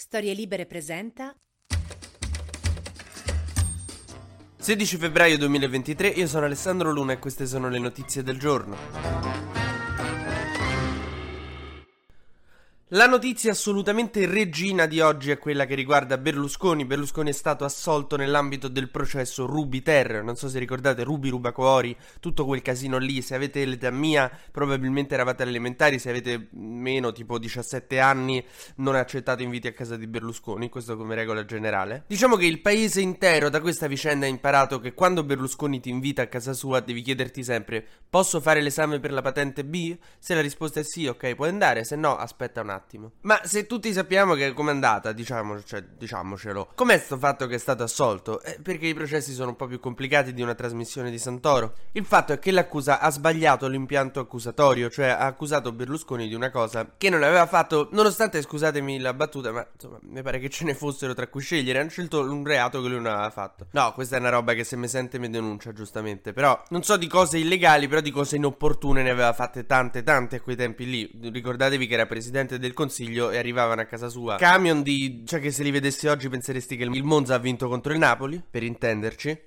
Storie Libere presenta 16 febbraio 2023, io sono Alessandro Luna e queste sono le notizie del giorno. La notizia assolutamente regina di oggi è quella che riguarda Berlusconi. Berlusconi è stato assolto nell'ambito del processo Ruby Terror. Non so se ricordate Ruby Rubacuori, tutto quel casino lì. Se avete l'età mia, probabilmente eravate elementari. Se avete meno, tipo 17 anni, non accettate inviti a casa di Berlusconi. Questo come regola generale. Diciamo che il paese intero da questa vicenda ha imparato che quando Berlusconi ti invita a casa sua, devi chiederti sempre: posso fare l'esame per la patente B? Se la risposta è sì, ok, puoi andare. Se no, aspetta un attimo attimo. Ma se tutti sappiamo che com'è andata, diciamo, cioè, diciamocelo, com'è sto fatto che è stato assolto? Eh, perché i processi sono un po' più complicati di una trasmissione di Santoro. Il fatto è che l'accusa ha sbagliato l'impianto accusatorio, cioè ha accusato Berlusconi di una cosa che non aveva fatto, nonostante, scusatemi la battuta, ma insomma, mi pare che ce ne fossero tra cui scegliere, hanno scelto un reato che lui non aveva fatto. No, questa è una roba che se mi sente mi denuncia, giustamente, però non so di cose illegali, però di cose inopportune ne aveva fatte tante, tante a quei tempi lì. Ricordatevi che era presidente del del Consiglio e arrivavano a casa sua camion di... cioè che se li vedessi oggi penseresti che il Monza ha vinto contro il Napoli, per intenderci.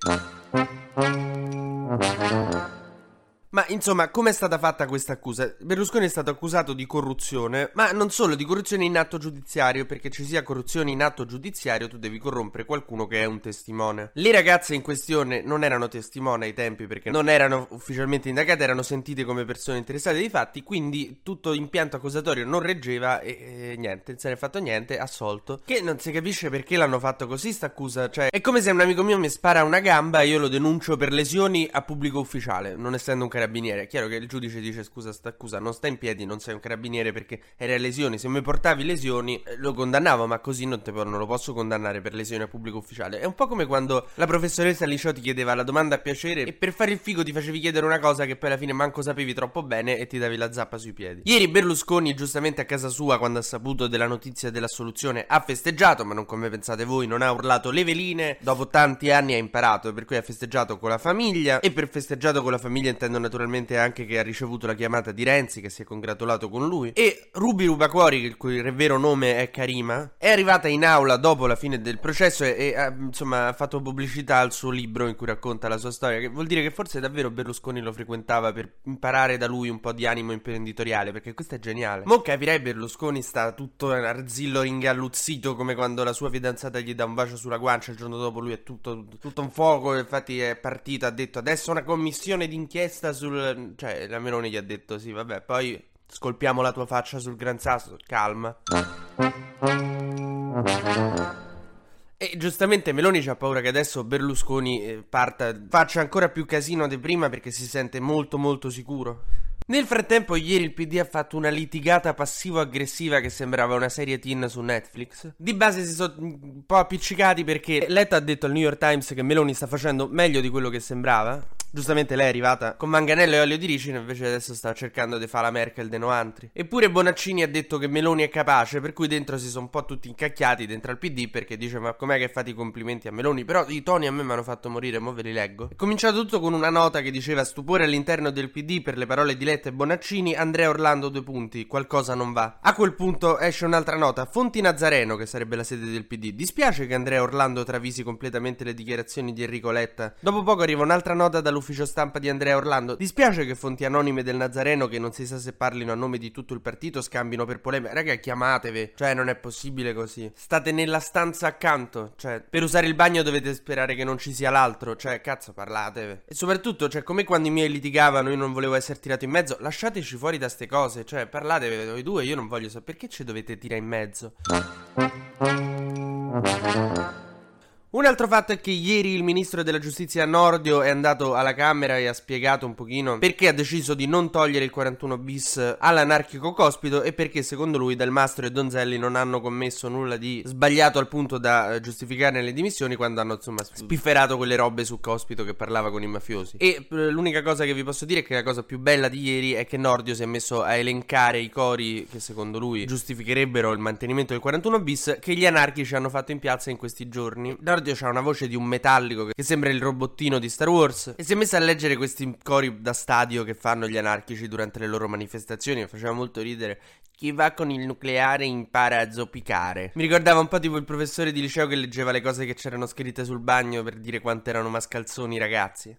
Ma insomma, come è stata fatta questa accusa? Berlusconi è stato accusato di corruzione, ma non solo di corruzione in atto giudiziario, perché ci sia corruzione in atto giudiziario tu devi corrompere qualcuno che è un testimone. Le ragazze in questione non erano testimone ai tempi perché non erano ufficialmente indagate, erano sentite come persone interessate dei fatti, quindi tutto l'impianto accusatorio non reggeva e, e niente, se ne è fatto niente, assolto. Che non si capisce perché l'hanno fatto così sta accusa, cioè è come se un amico mio mi spara una gamba e io lo denuncio per lesioni a pubblico ufficiale, non essendo un carabiniere. È chiaro che il giudice dice scusa, sta accusa non sta in piedi, non sei un carabiniere perché eri a lesioni. Se mi portavi lesioni eh, lo condannavo, ma così non, te, non lo posso condannare per lesioni a pubblico ufficiale. È un po' come quando la professoressa Liccio ti chiedeva la domanda a piacere e per fare il figo ti facevi chiedere una cosa che poi alla fine manco sapevi troppo bene e ti davi la zappa sui piedi. Ieri Berlusconi, giustamente a casa sua, quando ha saputo della notizia dell'assoluzione, ha festeggiato, ma non come pensate voi, non ha urlato le veline. Dopo tanti anni ha imparato, per cui ha festeggiato con la famiglia e per festeggiato con la famiglia intendo naturalmente anche che ha ricevuto la chiamata di Renzi che si è congratulato con lui e Ruby Rubacuori, il cui vero nome è Karima, è arrivata in aula dopo la fine del processo e, e ha, insomma ha fatto pubblicità al suo libro in cui racconta la sua storia, che vuol dire che forse davvero Berlusconi lo frequentava per imparare da lui un po' di animo imprenditoriale, perché questo è geniale. Mo capirei Berlusconi sta tutto arzillo ingalluzzito come quando la sua fidanzata gli dà un bacio sulla guancia il giorno dopo lui è tutto, tutto un fuoco, infatti è partito, ha detto adesso una commissione d'inchiesta inchiesta sul... Cioè, la Meloni gli ha detto sì, vabbè, poi scolpiamo la tua faccia sul Gran Sasso, calma. E giustamente Meloni ha paura che adesso Berlusconi eh, parta, faccia ancora più casino di prima perché si sente molto molto sicuro. Nel frattempo, ieri il PD ha fatto una litigata passivo-aggressiva che sembrava una serie teen su Netflix. Di base si sono un po' appiccicati perché Letta ha detto al New York Times che Meloni sta facendo meglio di quello che sembrava. Giustamente lei è arrivata con manganello e olio di ricino, invece adesso sta cercando di fare la Merkel dei noantri. Eppure Bonaccini ha detto che Meloni è capace, per cui dentro si sono un po' tutti incacchiati dentro al PD perché dice ma com'è che fate i complimenti a Meloni? Però i toni a me mi hanno fatto morire, mo ve li leggo. È cominciato tutto con una nota che diceva stupore all'interno del PD per le parole di Letta e Bonaccini, Andrea Orlando due punti, qualcosa non va. A quel punto esce un'altra nota, Fonti Nazareno, che sarebbe la sede del PD. Dispiace che Andrea Orlando travisi completamente le dichiarazioni di Enrico Letta. Dopo poco arriva un'altra nota dall'ufficio dall'ufficio stampa di Andrea Orlando. Dispiace che fonti anonime del Nazareno, che non si sa se parlino a nome di tutto il partito, scambino per polemica. Raga, chiamatevi. Cioè, non è possibile così. State nella stanza accanto. Cioè, per usare il bagno dovete sperare che non ci sia l'altro. Cioè, cazzo, parlatevi. E soprattutto, cioè, come quando i miei litigavano, io non volevo essere tirato in mezzo. Lasciateci fuori da ste cose. Cioè, parlatevi voi due, io non voglio sapere perché ci dovete tirare in mezzo. Un altro fatto è che ieri il ministro della giustizia Nordio è andato alla Camera e ha spiegato un pochino perché ha deciso di non togliere il 41 bis all'anarchico cospito e perché secondo lui Del Mastro e Donzelli non hanno commesso nulla di sbagliato al punto da eh, giustificare le dimissioni quando hanno insomma spifferato quelle robe su cospito che parlava con i mafiosi. E eh, l'unica cosa che vi posso dire è che la cosa più bella di ieri è che Nordio si è messo a elencare i cori che secondo lui giustificherebbero il mantenimento del 41 bis che gli anarchici hanno fatto in piazza in questi giorni. Nordio l'esordio c'ha una voce di un metallico che sembra il robottino di Star Wars. E si è messa a leggere questi cori da stadio che fanno gli anarchici durante le loro manifestazioni. E faceva molto ridere. Chi va con il nucleare impara a zoppicare. Mi ricordava un po' tipo il professore di liceo che leggeva le cose che c'erano scritte sul bagno per dire quanto erano mascalzoni i ragazzi.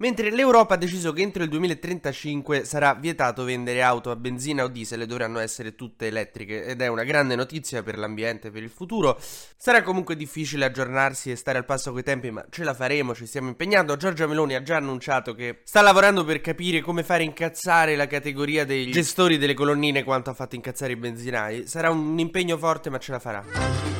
Mentre l'Europa ha deciso che entro il 2035 sarà vietato vendere auto a benzina o diesel e dovranno essere tutte elettriche ed è una grande notizia per l'ambiente e per il futuro. Sarà comunque difficile aggiornarsi e stare al passo coi tempi, ma ce la faremo, ci stiamo impegnando. Giorgia Meloni ha già annunciato che sta lavorando per capire come fare incazzare la categoria dei gestori delle colonnine quanto ha fatto incazzare i benzinai. Sarà un impegno forte, ma ce la farà.